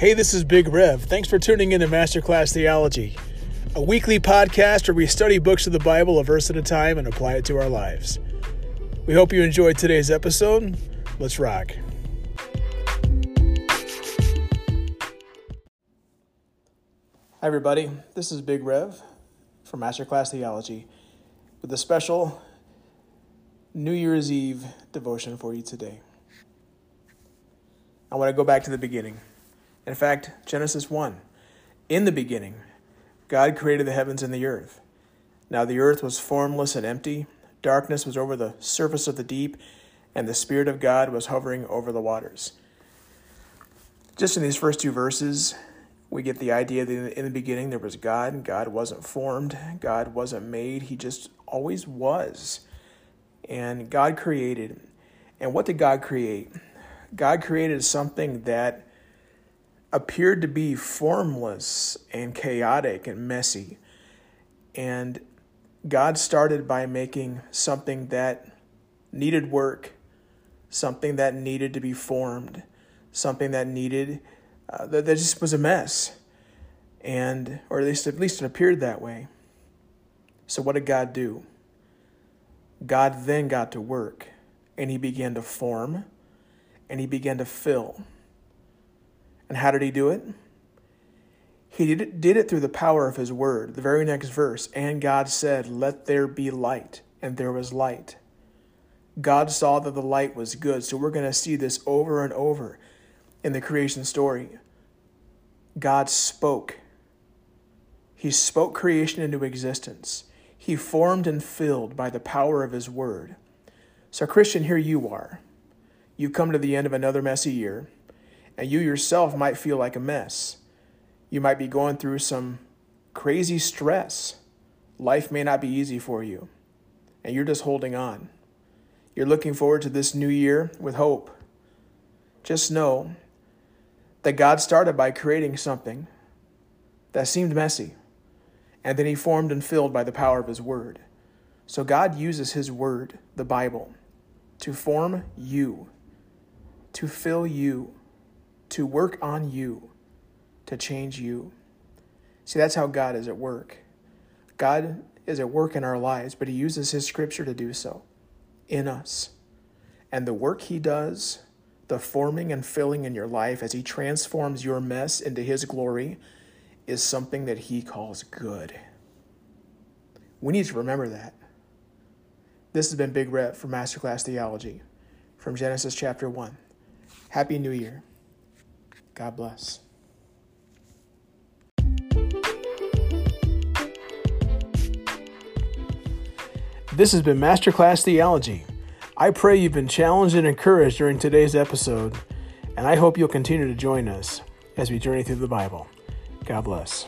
Hey, this is Big Rev. Thanks for tuning in to Masterclass Theology, a weekly podcast where we study books of the Bible a verse at a time and apply it to our lives. We hope you enjoyed today's episode. Let's rock. Hi, everybody. This is Big Rev from Masterclass Theology with a special New Year's Eve devotion for you today. I want to go back to the beginning. In fact, Genesis 1. In the beginning, God created the heavens and the earth. Now the earth was formless and empty, darkness was over the surface of the deep, and the Spirit of God was hovering over the waters. Just in these first two verses, we get the idea that in the beginning there was God. And God wasn't formed, God wasn't made, He just always was. And God created. And what did God create? God created something that appeared to be formless and chaotic and messy. And God started by making something that needed work, something that needed to be formed, something that needed uh, that, that just was a mess, and or at least at least it appeared that way. So what did God do? God then got to work, and He began to form, and He began to fill. And how did He do it? He did it, did it through the power of His Word. The very next verse, and God said, "Let there be light," and there was light. God saw that the light was good. So we're going to see this over and over in the creation story. God spoke. He spoke creation into existence. He formed and filled by the power of His Word. So, Christian, here you are. You come to the end of another messy year, and you yourself might feel like a mess. You might be going through some crazy stress. Life may not be easy for you, and you're just holding on. You're looking forward to this new year with hope. Just know that God started by creating something that seemed messy, and then He formed and filled by the power of His Word. So God uses His Word, the Bible, to form you, to fill you, to work on you, to change you. See, that's how God is at work. God is at work in our lives, but He uses His Scripture to do so in us. And the work He does the forming and filling in your life as He transforms your mess into His glory is something that He calls good. We need to remember that. This has been Big Rev from Masterclass Theology from Genesis chapter 1. Happy New Year. God bless. This has been Masterclass Theology I pray you've been challenged and encouraged during today's episode, and I hope you'll continue to join us as we journey through the Bible. God bless.